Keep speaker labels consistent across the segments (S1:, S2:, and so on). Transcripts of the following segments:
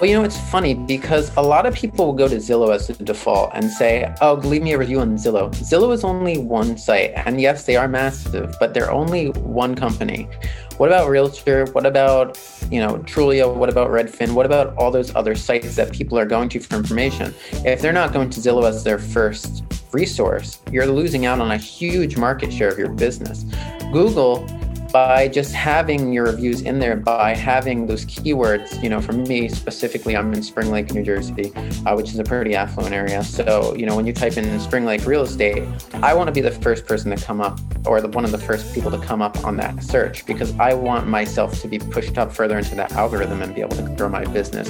S1: Well, you know, it's funny because a lot of people will go to Zillow as the default and say, oh, leave me a review on Zillow. Zillow is only one site. And yes, they are massive, but they're only one company. What about Realtor? What about, you know, Trulia? What about Redfin? What about all those other sites that people are going to for information? If they're not going to Zillow as their first resource, you're losing out on a huge market share of your business. Google by just having your reviews in there, by having those keywords, you know, for me specifically, I'm in Spring Lake, New Jersey, uh, which is a pretty affluent area. So, you know, when you type in Spring Lake real estate, I want to be the first person to come up or the, one of the first people to come up on that search because I want myself to be pushed up further into that algorithm and be able to grow my business.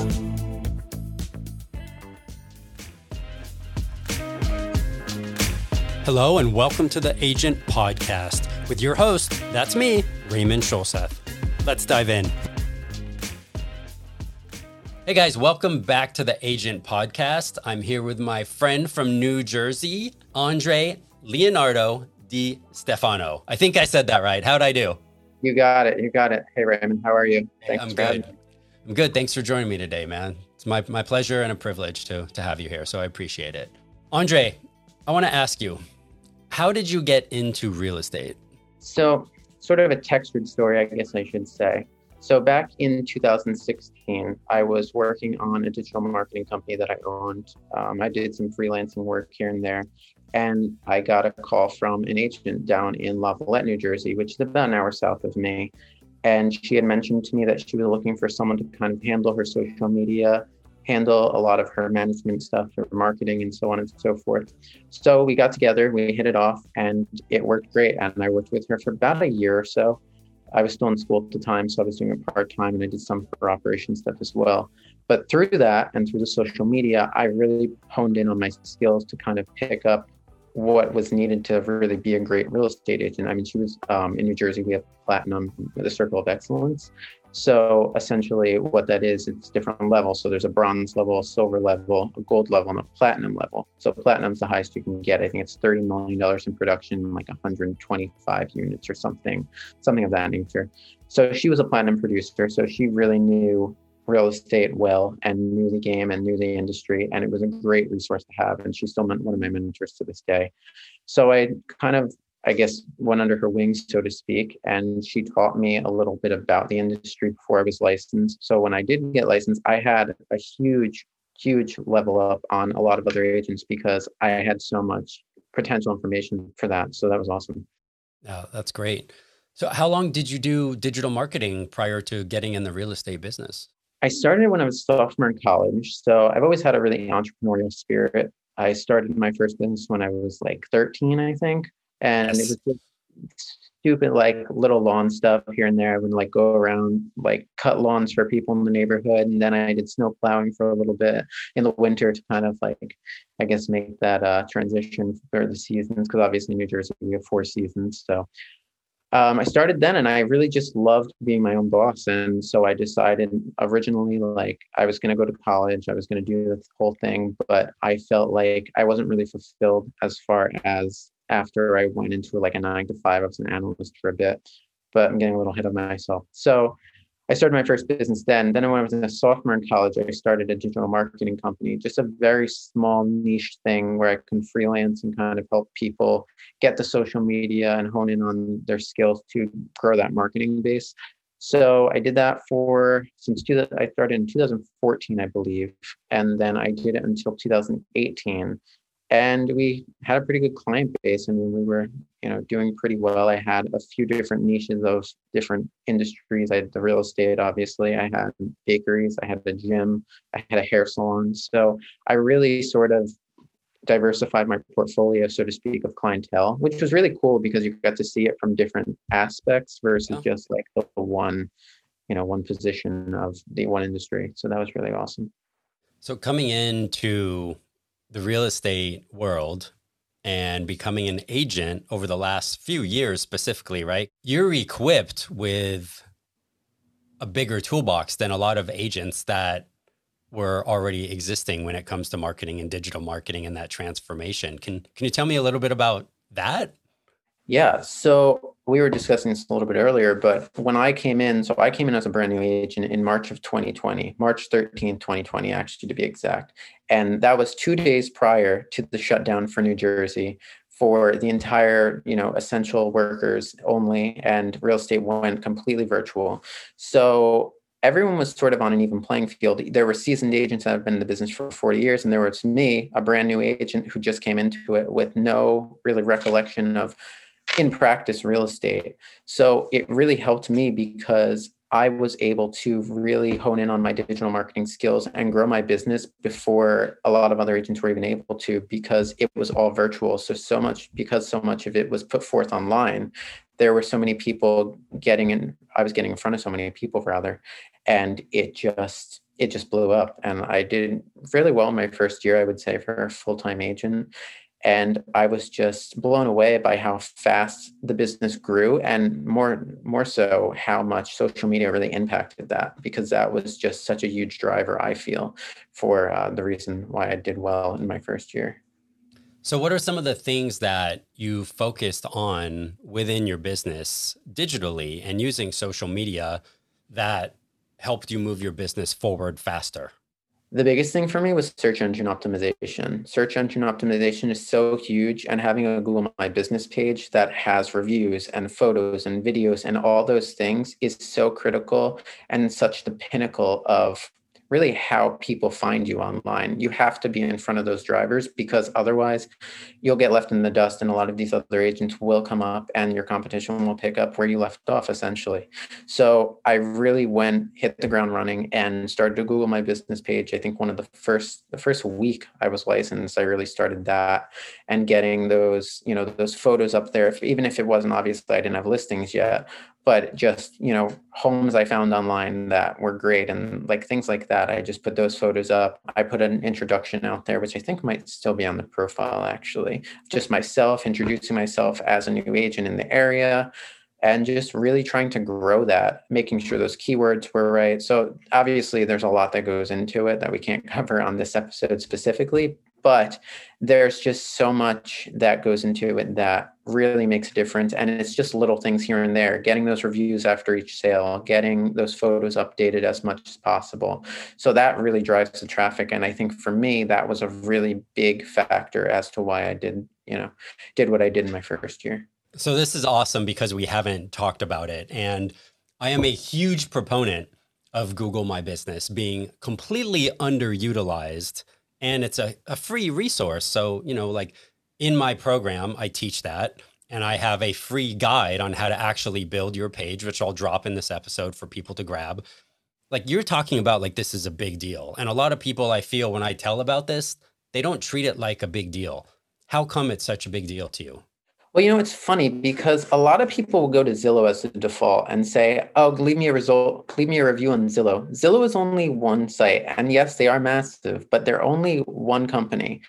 S2: Hello, and welcome to the Agent Podcast with your host, that's me, Raymond Scholseth. Let's dive in. Hey guys, welcome back to the Agent Podcast. I'm here with my friend from New Jersey, Andre Leonardo Di Stefano. I think I said that right. How'd I do?
S1: You got it. You got it. Hey Raymond, how are you?
S2: Thanks I'm good. I'm good. Thanks for joining me today, man. It's my, my pleasure and a privilege to, to have you here. So I appreciate it. Andre, I want to ask you, how did you get into real estate?
S1: So, sort of a textured story, I guess I should say. So, back in 2016, I was working on a digital marketing company that I owned. Um, I did some freelancing work here and there. And I got a call from an agent down in Lavallette, New Jersey, which is about an hour south of me. And she had mentioned to me that she was looking for someone to kind of handle her social media handle a lot of her management stuff, her marketing, and so on and so forth. So we got together, we hit it off, and it worked great. And I worked with her for about a year or so. I was still in school at the time, so I was doing it part time, and I did some for operation stuff as well. But through that and through the social media, I really honed in on my skills to kind of pick up what was needed to really be a great real estate agent. I mean, she was um, in New Jersey. We have platinum, the Circle of Excellence, so essentially, what that is, it's different levels. So there's a bronze level, a silver level, a gold level, and a platinum level. So platinum's the highest you can get. I think it's thirty million dollars in production, like 125 units or something, something of that nature. So she was a platinum producer. So she really knew real estate well and knew the game and knew the industry, and it was a great resource to have. And she's still one of my mentors to this day. So I kind of I guess, went under her wings, so to speak. And she taught me a little bit about the industry before I was licensed. So when I did get licensed, I had a huge, huge level up on a lot of other agents because I had so much potential information for that. So that was awesome.
S2: Yeah, that's great. So, how long did you do digital marketing prior to getting in the real estate business?
S1: I started when I was sophomore in college. So, I've always had a really entrepreneurial spirit. I started my first business when I was like 13, I think and yes. it was just stupid like little lawn stuff here and there. I would like go around like cut lawns for people in the neighborhood, and then I did snow plowing for a little bit in the winter to kind of like, I guess, make that uh, transition for the seasons because obviously New Jersey we have four seasons, so. Um, I started then and I really just loved being my own boss. And so I decided originally, like, I was going to go to college, I was going to do the whole thing, but I felt like I wasn't really fulfilled as far as after I went into like a nine to five. I was an analyst for a bit, but I'm getting a little ahead of myself. So I started my first business then. Then when I was in a sophomore in college, I started a digital marketing company, just a very small niche thing where I can freelance and kind of help people get the social media and hone in on their skills to grow that marketing base. So I did that for since two, I started in 2014, I believe, and then I did it until 2018 and we had a pretty good client base. I mean, we were, you know, doing pretty well. I had a few different niches of different industries. I had the real estate, obviously. I had bakeries. I had a gym. I had a hair salon. So I really sort of diversified my portfolio, so to speak, of clientele, which was really cool because you got to see it from different aspects versus yeah. just like the one, you know, one position of the one industry. So that was really awesome.
S2: So coming into the real estate world and becoming an agent over the last few years specifically, right? You're equipped with a bigger toolbox than a lot of agents that were already existing when it comes to marketing and digital marketing and that transformation. Can can you tell me a little bit about that?
S1: Yeah. So we were discussing this a little bit earlier, but when I came in, so I came in as a brand new agent in March of 2020, March 13, 2020, actually, to be exact. And that was two days prior to the shutdown for New Jersey for the entire, you know, essential workers only, and real estate went completely virtual. So everyone was sort of on an even playing field. There were seasoned agents that have been in the business for 40 years, and there was me, a brand new agent who just came into it with no really recollection of in practice real estate. So it really helped me because I was able to really hone in on my digital marketing skills and grow my business before a lot of other agents were even able to because it was all virtual. So, so much because so much of it was put forth online, there were so many people getting in, I was getting in front of so many people rather, and it just, it just blew up. And I did really well my first year, I would say, for a full time agent and i was just blown away by how fast the business grew and more more so how much social media really impacted that because that was just such a huge driver i feel for uh, the reason why i did well in my first year.
S2: So what are some of the things that you focused on within your business digitally and using social media that helped you move your business forward faster
S1: the biggest thing for me was search engine optimization. Search engine optimization is so huge, and having a Google My Business page that has reviews and photos and videos and all those things is so critical and such the pinnacle of really how people find you online. You have to be in front of those drivers because otherwise you'll get left in the dust and a lot of these other agents will come up and your competition will pick up where you left off essentially. So I really went hit the ground running and started to Google my business page. I think one of the first the first week I was licensed, I really started that and getting those, you know, those photos up there. If, even if it wasn't obviously I didn't have listings yet, but just you know homes i found online that were great and like things like that i just put those photos up. I put an introduction out there which i think might still be on the profile actually. Just myself introducing myself as a new agent in the area and just really trying to grow that making sure those keywords were right. So obviously there's a lot that goes into it that we can't cover on this episode specifically but there's just so much that goes into it that really makes a difference. And it's just little things here and there getting those reviews after each sale getting those photos updated as much as possible. So that really drives the traffic. And i think for me that was a really big factor as to why i did you know did what i did in my first year.
S2: So this is awesome because we haven't talked about it. And i am a huge proponent of google my business being completely underutilized and it's a, a free resource. So, you know, like in my program, I teach that. And I have a free guide on how to actually build your page, which I'll drop in this episode for people to grab. Like you're talking about, like, this is a big deal. And a lot of people I feel when I tell about this, they don't treat it like a big deal. How come it's such a big deal to you?
S1: Well, you know, it's funny because a lot of people will go to Zillow as the default and say, "Oh, leave me a result, leave me a review on Zillow." Zillow is only one site, and yes, they are massive, but they're only one company.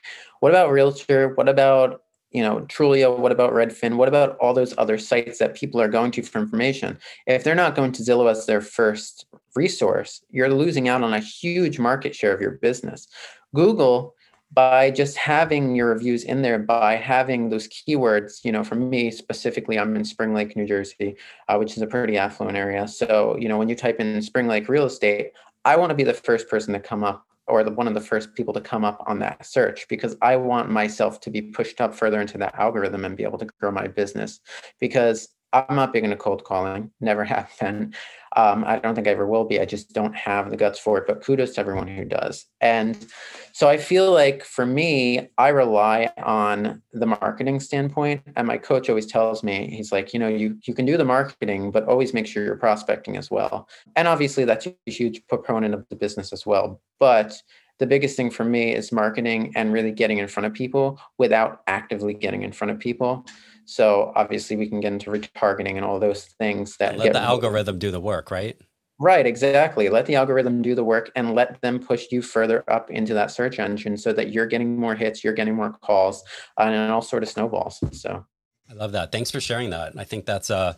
S1: What about Realtor? What about you know Trulia? What about Redfin? What about all those other sites that people are going to for information? If they're not going to Zillow as their first resource, you're losing out on a huge market share of your business. Google by just having your reviews in there, by having those keywords, you know, for me specifically, I'm in Spring Lake, New Jersey, uh, which is a pretty affluent area. So, you know, when you type in Spring Lake real estate, I want to be the first person to come up or the, one of the first people to come up on that search because I want myself to be pushed up further into that algorithm and be able to grow my business because I'm not big into cold calling, never have been. Um, I don't think I ever will be. I just don't have the guts for it. But kudos to everyone who does. And so I feel like for me, I rely on the marketing standpoint. And my coach always tells me, he's like, you know, you you can do the marketing, but always make sure you're prospecting as well. And obviously, that's a huge proponent of the business as well. But the biggest thing for me is marketing and really getting in front of people without actively getting in front of people. So obviously we can get into retargeting and all those things that
S2: let the algorithm do the work, right?
S1: Right, exactly. Let the algorithm do the work and let them push you further up into that search engine so that you're getting more hits, you're getting more calls, uh, and it all sort of snowballs. So
S2: I love that. Thanks for sharing that. I think that's a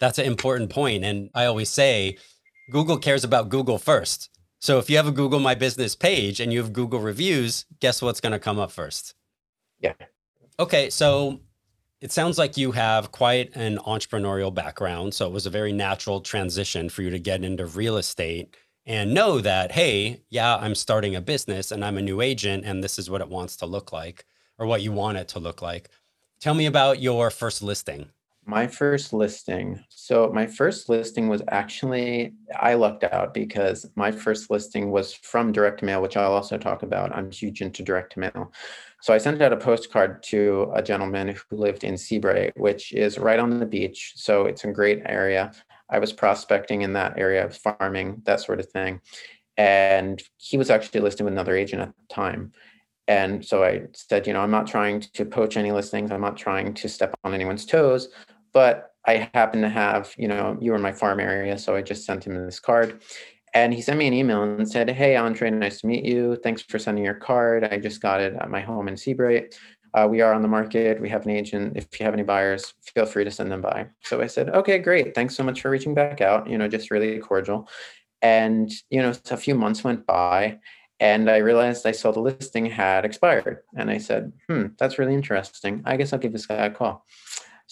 S2: that's an important point. And I always say Google cares about Google first. So if you have a Google My Business page and you have Google reviews, guess what's going to come up first?
S1: Yeah.
S2: Okay, so It sounds like you have quite an entrepreneurial background. So it was a very natural transition for you to get into real estate and know that, hey, yeah, I'm starting a business and I'm a new agent and this is what it wants to look like or what you want it to look like. Tell me about your first listing.
S1: My first listing. So, my first listing was actually, I lucked out because my first listing was from direct mail, which I'll also talk about. I'm huge into direct mail. So, I sent out a postcard to a gentleman who lived in Seabrae, which is right on the beach. So, it's a great area. I was prospecting in that area, of farming, that sort of thing. And he was actually listed with another agent at the time. And so I said, you know, I'm not trying to poach any listings. I'm not trying to step on anyone's toes, but I happen to have, you know, you were in my farm area. So I just sent him this card. And he sent me an email and said, Hey, Andre, nice to meet you. Thanks for sending your card. I just got it at my home in Seabrae. Uh, we are on the market. We have an agent. If you have any buyers, feel free to send them by. So I said, okay, great. Thanks so much for reaching back out. You know, just really cordial. And, you know, a few months went by and I realized I saw the listing had expired. And I said, hmm, that's really interesting. I guess I'll give this guy a call.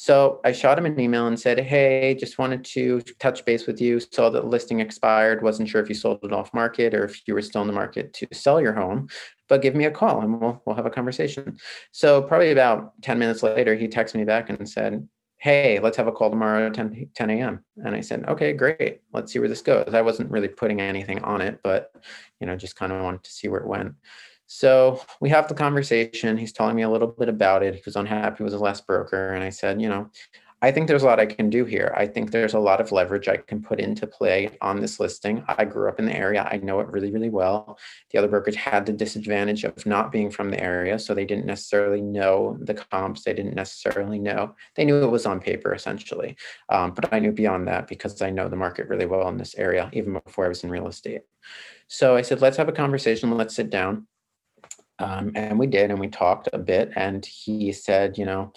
S1: So I shot him an email and said, Hey, just wanted to touch base with you. Saw that listing expired. Wasn't sure if you sold it off market or if you were still in the market to sell your home, but give me a call and we'll, we'll have a conversation. So probably about 10 minutes later, he texted me back and said, Hey, let's have a call tomorrow at 10, 10 a.m. And I said, Okay, great. Let's see where this goes. I wasn't really putting anything on it, but, you know, just kind of wanted to see where it went. So we have the conversation. He's telling me a little bit about it. He was unhappy with his last broker. And I said, you know, I think there's a lot I can do here. I think there's a lot of leverage I can put into play on this listing. I grew up in the area. I know it really, really well. The other brokers had the disadvantage of not being from the area. So they didn't necessarily know the comps. They didn't necessarily know. They knew it was on paper, essentially. Um, but I knew beyond that because I know the market really well in this area, even before I was in real estate. So I said, let's have a conversation. Let's sit down. Um, and we did, and we talked a bit. And he said, you know,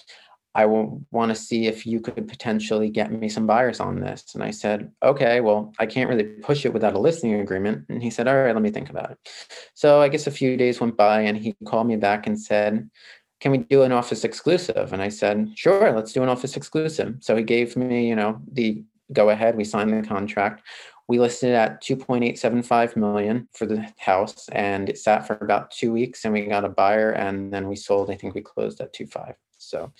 S1: I want to see if you could potentially get me some buyers on this. And I said, okay, well, I can't really push it without a listing agreement. And he said, all right, let me think about it. So I guess a few days went by and he called me back and said, can we do an office exclusive? And I said, sure, let's do an office exclusive. So he gave me, you know, the go ahead. We signed the contract. We listed at 2.875 million for the house and it sat for about two weeks and we got a buyer and then we sold, I think we closed at 2.5. So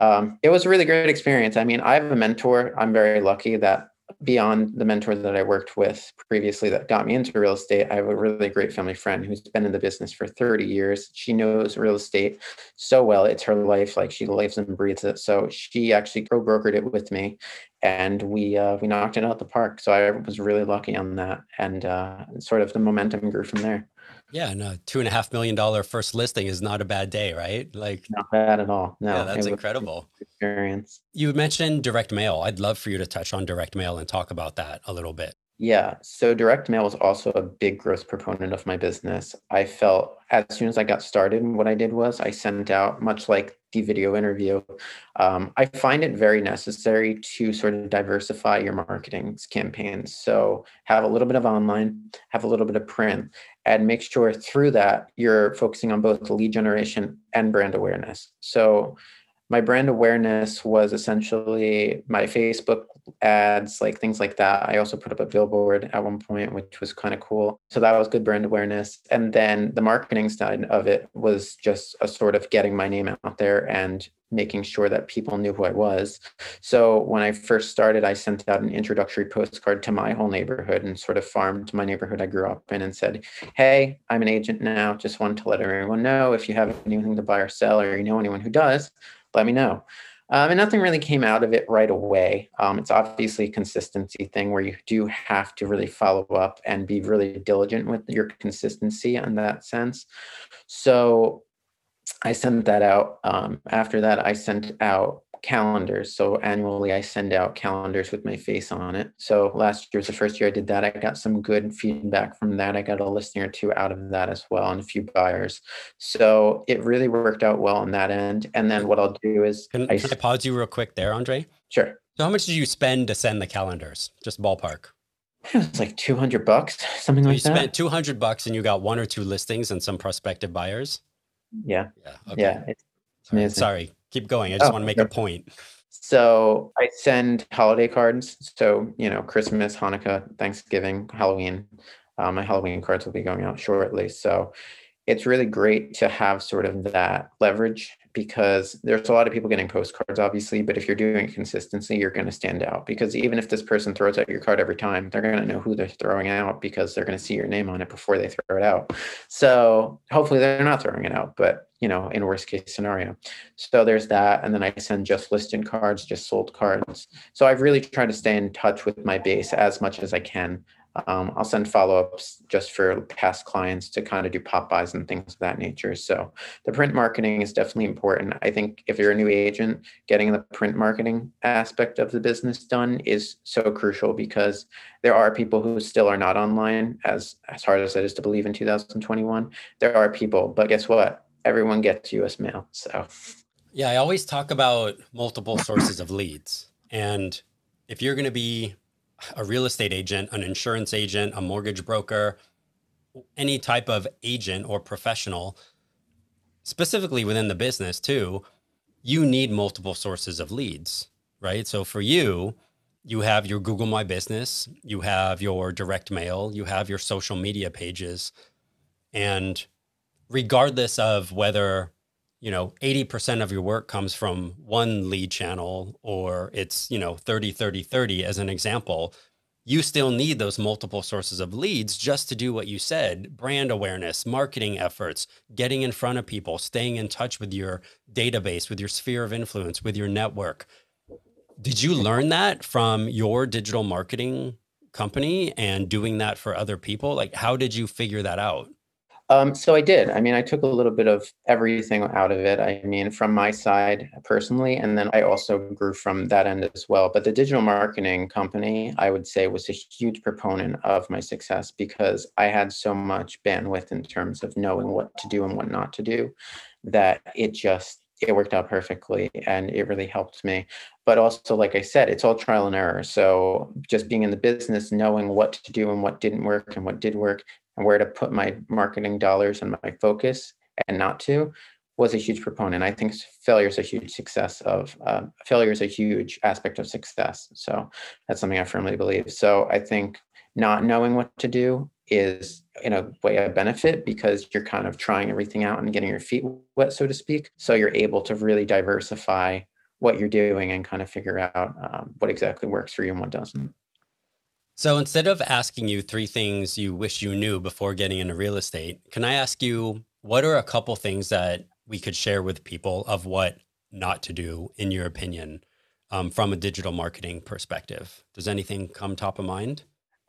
S1: um, it was a really great experience. I mean, I have a mentor. I'm very lucky that beyond the mentor that I worked with previously that got me into real estate, I have a really great family friend who's been in the business for 30 years. She knows real estate so well. It's her life. Like she lives and breathes it. So she actually co-brokered it with me and we uh, we knocked it out the park. So I was really lucky on that. And uh, sort of the momentum grew from there.
S2: Yeah, no, two and a half million dollar first listing is not a bad day, right? Like
S1: not bad at all. No,
S2: yeah, that's incredible
S1: experience.
S2: You mentioned direct mail. I'd love for you to touch on direct mail and talk about that a little bit.
S1: Yeah. So direct mail was also a big growth proponent of my business. I felt as soon as I got started, what I did was I sent out, much like the video interview, um, I find it very necessary to sort of diversify your marketing campaigns. So have a little bit of online, have a little bit of print, and make sure through that you're focusing on both lead generation and brand awareness. So my brand awareness was essentially my Facebook ads, like things like that. I also put up a billboard at one point, which was kind of cool. So that was good brand awareness. And then the marketing side of it was just a sort of getting my name out there and making sure that people knew who I was. So when I first started, I sent out an introductory postcard to my whole neighborhood and sort of farmed my neighborhood I grew up in and said, Hey, I'm an agent now. Just wanted to let everyone know if you have anything to buy or sell or you know anyone who does, let me know. Um, and nothing really came out of it right away. Um, it's obviously a consistency thing where you do have to really follow up and be really diligent with your consistency in that sense. So I sent that out. Um, after that, I sent out calendars. So annually, I send out calendars with my face on it. So last year was the first year I did that. I got some good feedback from that. I got a listing or two out of that as well, and a few buyers. So it really worked out well on that end. And then what I'll do is
S2: can I, can I pause you real quick there, Andre?
S1: Sure.
S2: So how much did you spend to send the calendars? Just ballpark.
S1: It was like 200 bucks, something so like
S2: that. You spent 200 bucks and you got one or two listings and some prospective buyers.
S1: Yeah.
S2: Yeah. Okay.
S1: Yeah.
S2: It's amazing. Sorry. Keep going. I just oh, want to make okay. a point.
S1: So I send holiday cards. So, you know, Christmas, Hanukkah, Thanksgiving, Halloween. Um, my Halloween cards will be going out shortly. So it's really great to have sort of that leverage because there's a lot of people getting postcards, obviously, but if you're doing it consistently, you're going to stand out. Because even if this person throws out your card every time, they're going to know who they're throwing out because they're going to see your name on it before they throw it out. So hopefully they're not throwing it out, but you know, in worst case scenario. So there's that. And then I send just listed cards, just sold cards. So I've really tried to stay in touch with my base as much as I can. Um, I'll send follow-ups just for past clients to kind of do pop-bys and things of that nature. So the print marketing is definitely important. I think if you're a new agent, getting the print marketing aspect of the business done is so crucial because there are people who still are not online, as as hard as it is to believe in 2021. There are people, but guess what? Everyone gets US mail. So
S2: yeah, I always talk about multiple sources of leads. And if you're going to be a real estate agent, an insurance agent, a mortgage broker, any type of agent or professional, specifically within the business too, you need multiple sources of leads, right? So for you, you have your Google My Business, you have your direct mail, you have your social media pages. And regardless of whether you know 80% of your work comes from one lead channel or it's you know 30 30 30 as an example you still need those multiple sources of leads just to do what you said brand awareness marketing efforts getting in front of people staying in touch with your database with your sphere of influence with your network. Did you learn that from your digital marketing company and doing that for other people? Like how did you figure that out
S1: um, so I did. I mean, I took a little bit of everything out of it. I mean, from my side personally, and then I also grew from that end as well. But the digital marketing company, I would say, was a huge proponent of my success because I had so much bandwidth in terms of knowing what to do and what not to do that it just it worked out perfectly and it really helped me but also like i said it's all trial and error so just being in the business knowing what to do and what didn't work and what did work and where to put my marketing dollars and my focus and not to was a huge proponent. I think failure is a huge success of uh, failure is a huge aspect of success. So that's something I firmly believe. So I think not knowing what to do is in a way a benefit because you're kind of trying everything out and getting your feet wet, so to speak. So you're able to really diversify what you're doing and kind of figure out um, what exactly works for you and what doesn't.
S2: So instead of asking you three things you wish you knew before getting into real estate, can I ask you what are a couple things that we could share with people of what not to do, in your opinion, um, from a digital marketing perspective? Does anything come top of mind?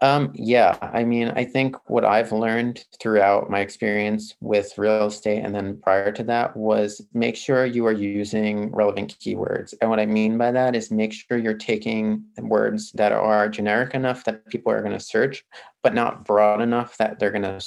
S1: Um, yeah, I mean, I think what I've learned throughout my experience with real estate and then prior to that was make sure you are using relevant keywords. And what I mean by that is make sure you're taking words that are generic enough that people are going to search, but not broad enough that they're going to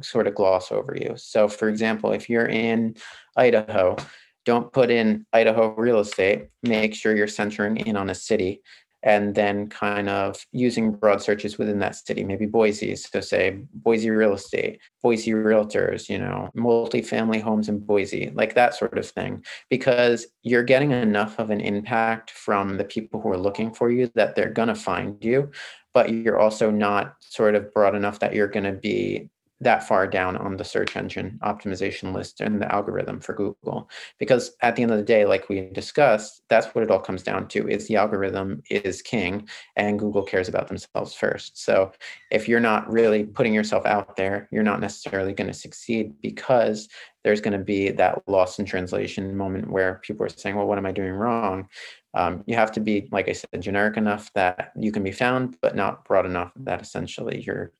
S1: sort of gloss over you. So, for example, if you're in Idaho, don't put in Idaho real estate. Make sure you're centering in on a city and then kind of using broad searches within that city, maybe Boise. So say Boise real estate, Boise realtors, you know, multifamily homes in Boise, like that sort of thing, because you're getting enough of an impact from the people who are looking for you that they're going to find you, but you're also not sort of broad enough that you're going to be that far down on the search engine optimization list and the algorithm for Google. Because at the end of the day, like we discussed, that's what it all comes down to is the algorithm is king and Google cares about themselves first. So if you're not really putting yourself out there, you're not necessarily going to succeed because there's going to be that loss in translation moment where people are saying, well, what am I doing wrong? Um, you have to be, like I said, generic enough that you can be found, but not broad enough that essentially you're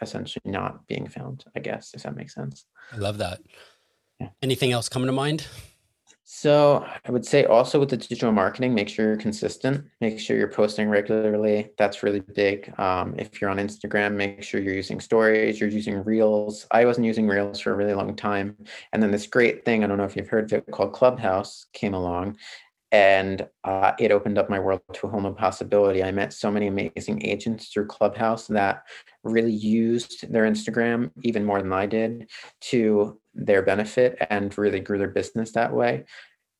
S1: essentially not being found, I guess, if that makes sense.
S2: I love that. Yeah. Anything else coming to mind?
S1: So I would say also with the digital marketing, make sure you're consistent. Make sure you're posting regularly. That's really big. Um, if you're on Instagram, make sure you're using stories. You're using Reels. I wasn't using Reels for a really long time, and then this great thing I don't know if you've heard of it called Clubhouse came along, and uh, it opened up my world to a whole new possibility. I met so many amazing agents through Clubhouse that really used their Instagram even more than I did to their benefit and really grew their business that way.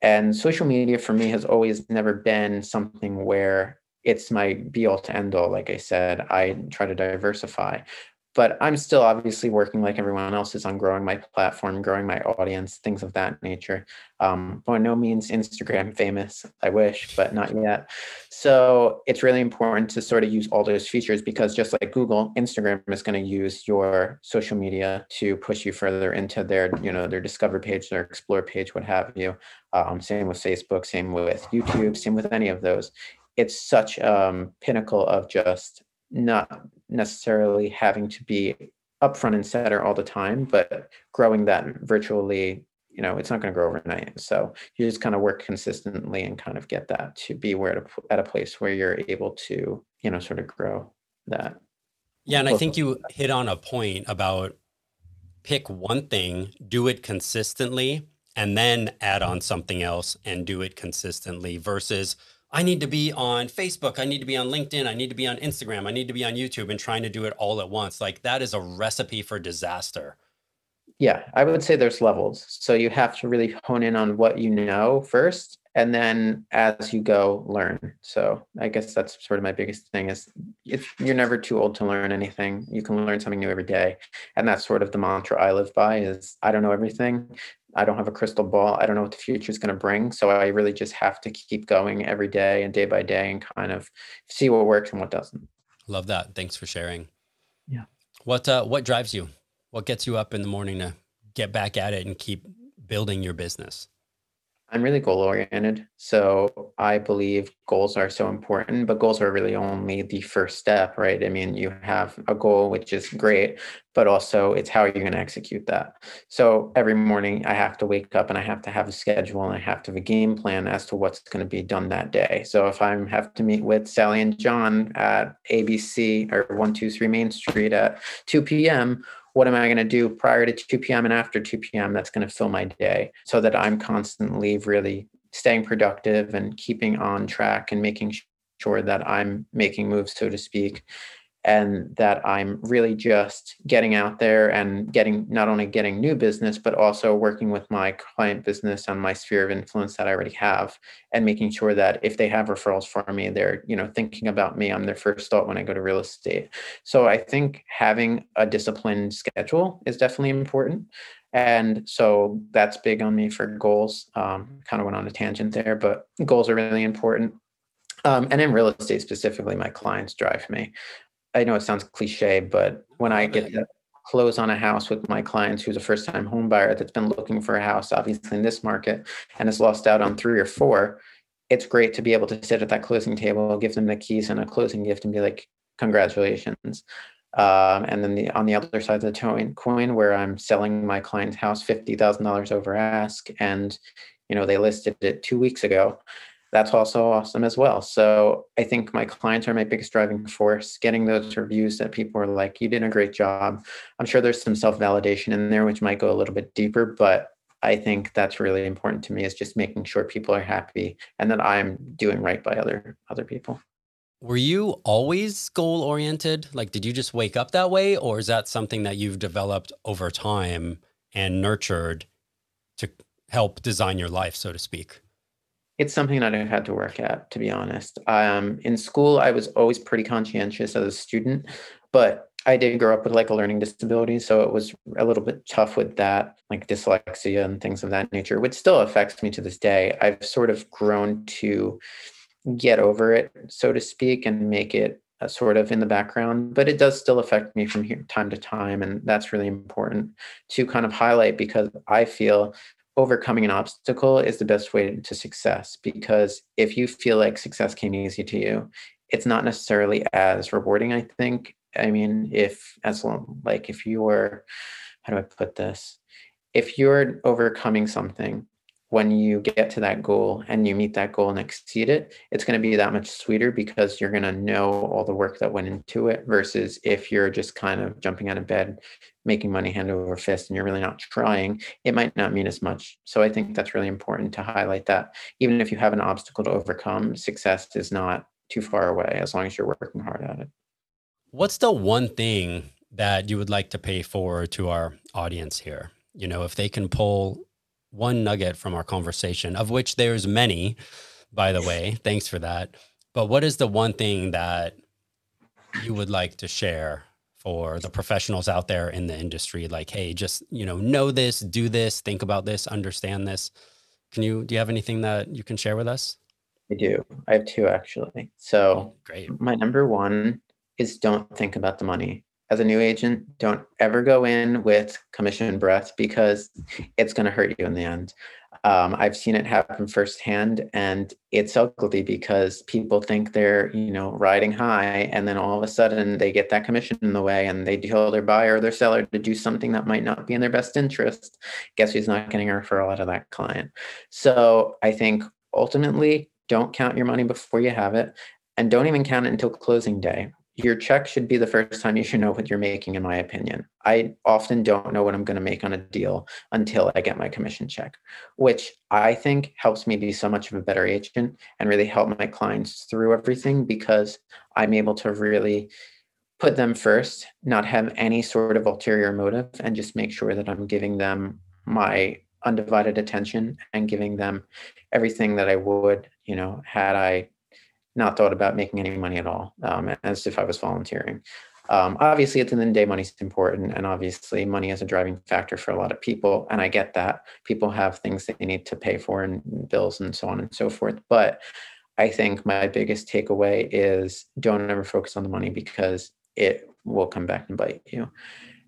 S1: And social media for me has always never been something where it's my be all to end all. Like I said, I try to diversify but I'm still obviously working like everyone else is on growing my platform, growing my audience, things of that nature. Um, by no means Instagram famous, I wish, but not yet. So it's really important to sort of use all those features because just like Google, Instagram is going to use your social media to push you further into their, you know, their discover page, their explore page, what have you. Um, same with Facebook, same with YouTube, same with any of those. It's such a um, pinnacle of just not necessarily having to be upfront and center all the time, but growing that virtually, you know, it's not going to grow overnight. So you just kind of work consistently and kind of get that to be where to, at a place where you're able to, you know, sort of grow that.
S2: Yeah. And I think you hit on a point about pick one thing, do it consistently, and then add on something else and do it consistently versus I need to be on Facebook. I need to be on LinkedIn. I need to be on Instagram. I need to be on YouTube and trying to do it all at once. Like that is a recipe for disaster.
S1: Yeah, I would say there's levels. So you have to really hone in on what you know first and then as you go learn. So I guess that's sort of my biggest thing is if you're never too old to learn anything. You can learn something new every day. And that's sort of the mantra I live by is I don't know everything, I don't have a crystal ball. I don't know what the future is going to bring. So I really just have to keep going every day and day by day and kind of see what works and what doesn't.
S2: Love that. Thanks for sharing.
S1: Yeah.
S2: What uh, what drives you? What gets you up in the morning to get back at it and keep building your business?
S1: I'm really goal oriented. So I believe goals are so important, but goals are really only the first step, right? I mean, you have a goal, which is great, but also it's how you're going to execute that. So every morning I have to wake up and I have to have a schedule and I have to have a game plan as to what's going to be done that day. So if I have to meet with Sally and John at ABC or 123 Main Street at 2 p.m., what am I going to do prior to 2 p.m. and after 2 p.m. that's going to fill my day so that I'm constantly really staying productive and keeping on track and making sure that I'm making moves, so to speak, and that I'm really just getting out there and getting not only getting new business, but also working with my client business on my sphere of influence that I already have and making sure that if they have referrals for me, they're, you know, thinking about me. I'm their first thought when I go to real estate. So I think having a disciplined schedule is definitely important. And so that's big on me for goals. Um, kind of went on a tangent there, but goals are really important. Um, and in real estate specifically, my clients drive me. I know it sounds cliche, but when I get to close on a house with my clients who's a first time home buyer that's been looking for a house, obviously in this market, and has lost out on three or four, it's great to be able to sit at that closing table, give them the keys and a closing gift and be like, congratulations. Um, and then the, on the other side of the coin, where I'm selling my client's house $50,000 over ask, and you know they listed it two weeks ago that's also awesome as well. So I think my clients are my biggest driving force. Getting those reviews that people are like, you did a great job. I'm sure there's some self validation in there, which might go a little bit deeper, but I think that's really important to me is just making sure people are happy and that I'm doing right by other other people.
S2: Were you always goal oriented? Like, did you just wake up that way, or is that something that you've developed over time and nurtured to help design your life, so to speak?
S1: It's something that I had to work at, to be honest. Um, in school, I was always pretty conscientious as a student, but I did grow up with like a learning disability, so it was a little bit tough with that, like dyslexia and things of that nature, which still affects me to this day. I've sort of grown to get over it, so to speak, and make it uh, sort of in the background, but it does still affect me from here, time to time, and that's really important to kind of highlight because I feel overcoming an obstacle is the best way to success because if you feel like success came easy to you it's not necessarily as rewarding i think. I mean if as long like if you're how do i put this? If you're overcoming something when you get to that goal and you meet that goal and exceed it, it's going to be that much sweeter because you're going to know all the work that went into it versus if you're just kind of jumping out of bed, making money hand over fist, and you're really not trying, it might not mean as much. So I think that's really important to highlight that even if you have an obstacle to overcome, success is not too far away as long as you're working hard at it.
S2: What's the one thing that you would like to pay forward to our audience here? You know, if they can pull one nugget from our conversation, of which there's many, by the way. Thanks for that. But what is the one thing that you would like to share for the professionals out there in the industry? Like, hey, just you know, know this, do this, think about this, understand this. Can you do you have anything that you can share with us?
S1: I do. I have two actually. So
S2: great.
S1: My number one is don't think about the money. As a new agent, don't ever go in with commission breath because it's going to hurt you in the end. Um, I've seen it happen firsthand, and it's ugly because people think they're, you know, riding high, and then all of a sudden they get that commission in the way, and they tell their buyer or their seller to do something that might not be in their best interest. Guess who's not getting a referral out of that client? So I think ultimately, don't count your money before you have it, and don't even count it until closing day your check should be the first time you should know what you're making in my opinion. I often don't know what i'm going to make on a deal until i get my commission check which i think helps me be so much of a better agent and really help my clients through everything because i'm able to really put them first not have any sort of ulterior motive and just make sure that i'm giving them my undivided attention and giving them everything that i would you know had i not thought about making any money at all, um, as if I was volunteering. Um, obviously, at the end of the day, money is important, and obviously, money is a driving factor for a lot of people. And I get that people have things they need to pay for and bills and so on and so forth. But I think my biggest takeaway is don't ever focus on the money because it will come back and bite you.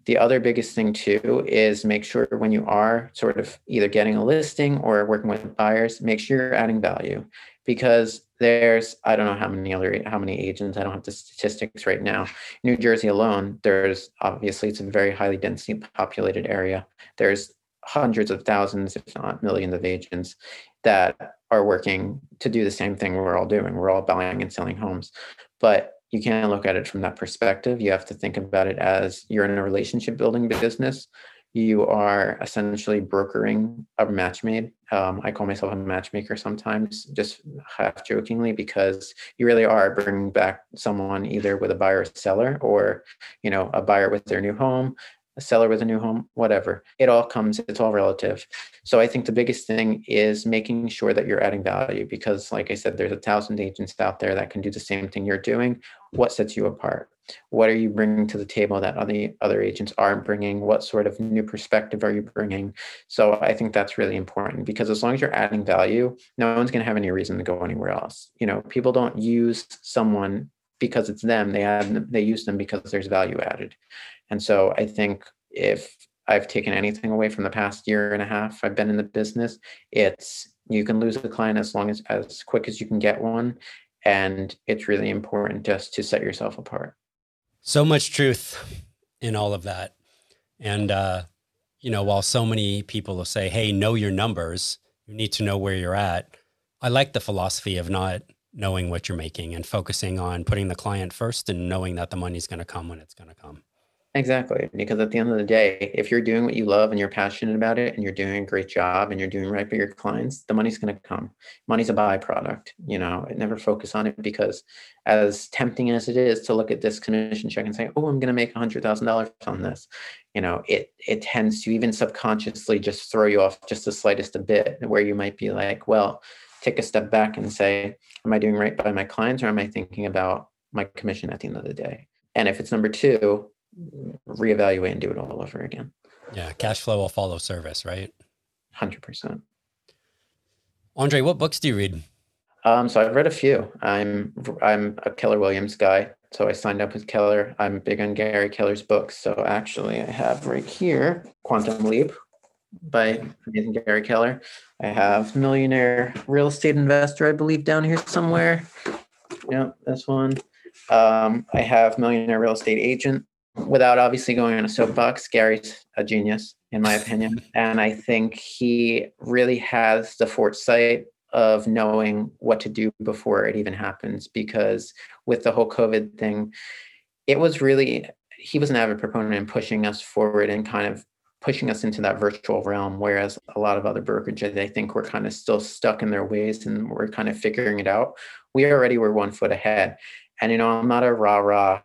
S1: The other biggest thing too is make sure when you are sort of either getting a listing or working with buyers, make sure you're adding value because there's I don't know how many other how many agents I don't have the statistics right now. New Jersey alone, there's obviously it's a very highly densely populated area. There's hundreds of thousands, if not millions, of agents that are working to do the same thing we're all doing. We're all buying and selling homes, but you can't look at it from that perspective. You have to think about it as you're in a relationship building business you are essentially brokering a match made. Um, I call myself a matchmaker sometimes, just half jokingly, because you really are bringing back someone either with a buyer or seller, or you know, a buyer with their new home, a seller with a new home, whatever. It all comes, it's all relative. So I think the biggest thing is making sure that you're adding value because, like I said, there's a thousand agents out there that can do the same thing you're doing. What sets you apart? What are you bringing to the table that other other agents aren't bringing? What sort of new perspective are you bringing? So i think that's really important because as long as you're adding value no one's going to have any reason to go anywhere else. You know people don't use someone because it's them. They add they use them because there's value added. And so i think if i've taken anything away from the past year and a half i've been in the business it's you can lose a client as long as as quick as you can get one. And it's really important just to set yourself apart
S2: so much truth in all of that. And, uh, you know, while so many people will say, hey, know your numbers, you need to know where you're at. I like the philosophy of not knowing what you're making and focusing on putting the client first and knowing that the money's going to come when it's going to come.
S1: Exactly. Because at the end of the day, if you're doing what you love and you're passionate about it and you're doing a great job and you're doing right by your clients, the money's going to come. Money's a byproduct. You know, never focus on it because as tempting as it is to look at this commission check and say, oh, I'm going to make $100,000 on this, you know, it, it tends to even subconsciously just throw you off just the slightest a bit where you might be like, well, take a step back and say, am I doing right by my clients or am I thinking about my commission at the end of the day? And if it's number two, reevaluate and do it all over again.
S2: Yeah, cash flow will follow service, right?
S1: Hundred percent.
S2: Andre, what books do you read?
S1: Um, so I've read a few. I'm I'm a Keller Williams guy, so I signed up with Keller. I'm big on Gary Keller's books. So actually, I have right here Quantum Leap by Gary Keller. I have Millionaire Real Estate Investor, I believe, down here somewhere. Yeah, this one. Um, I have Millionaire Real Estate Agent without obviously going on a soapbox, Gary's a genius, in my opinion. And I think he really has the foresight of knowing what to do before it even happens. Because with the whole COVID thing, it was really, he was an avid proponent in pushing us forward and kind of pushing us into that virtual realm. Whereas a lot of other brokerages, I think, were kind of still stuck in their ways and we're kind of figuring it out. We already were one foot ahead. And you know, I'm not a rah rah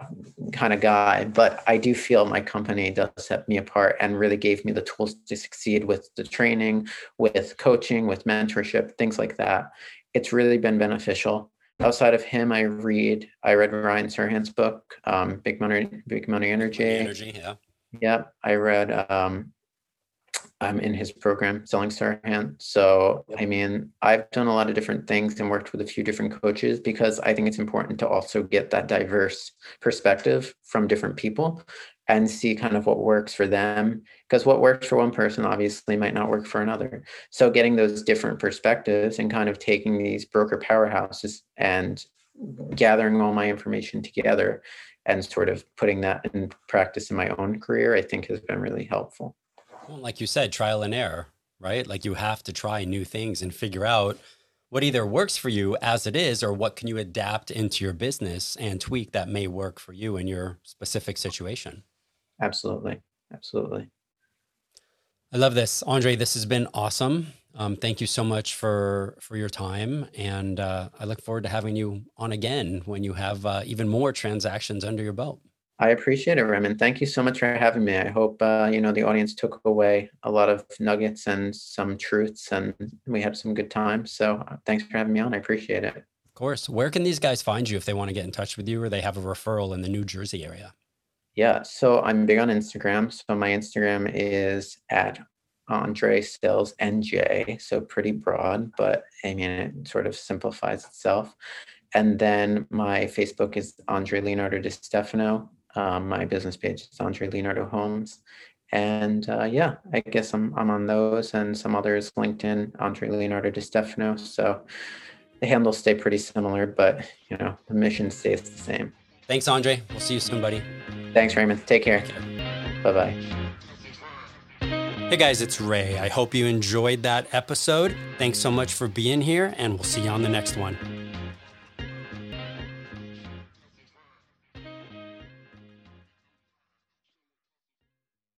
S1: kind of guy, but I do feel my company does set me apart and really gave me the tools to succeed with the training, with coaching, with mentorship, things like that. It's really been beneficial. Outside of him, I read I read Ryan Serhant's book, um, Big Money Big Money Energy.
S2: Energy, yeah.
S1: Yep, I read um, I'm in his program, Selling Serhant. So, I mean, I've done a lot of different things and worked with a few different coaches because I think it's important to also get that diverse perspective from different people and see kind of what works for them. Because what works for one person obviously might not work for another. So, getting those different perspectives and kind of taking these broker powerhouses and gathering all my information together and sort of putting that in practice in my own career, I think has been really helpful.
S2: Well, like you said, trial and error, right? Like you have to try new things and figure out what either works for you as it is or what can you adapt into your business and tweak that may work for you in your specific situation.
S1: Absolutely. Absolutely.
S2: I love this. Andre, this has been awesome. Um, thank you so much for for your time, and uh, I look forward to having you on again when you have uh, even more transactions under your belt.
S1: I appreciate it, Raymond. Thank you so much for having me. I hope uh, you know the audience took away a lot of nuggets and some truths, and we had some good time. So uh, thanks for having me on. I appreciate it.
S2: Of course. Where can these guys find you if they want to get in touch with you, or they have a referral in the New Jersey area?
S1: Yeah, so I'm big on Instagram. So my Instagram is at Andre Sales NJ. So pretty broad, but I mean it sort of simplifies itself. And then my Facebook is Andre Leonardo Di Stefano. Um, my business page is Andre Leonardo Homes. And uh, yeah, I guess I'm, I'm on those and some others, LinkedIn, Andre Leonardo Di Stefano. So the handles stay pretty similar, but you know, the mission stays the same.
S2: Thanks, Andre. We'll see you soon, buddy.
S1: Thanks, Raymond. Take care. care. Bye bye.
S2: Hey guys, it's Ray. I hope you enjoyed that episode. Thanks so much for being here, and we'll see you on the next one.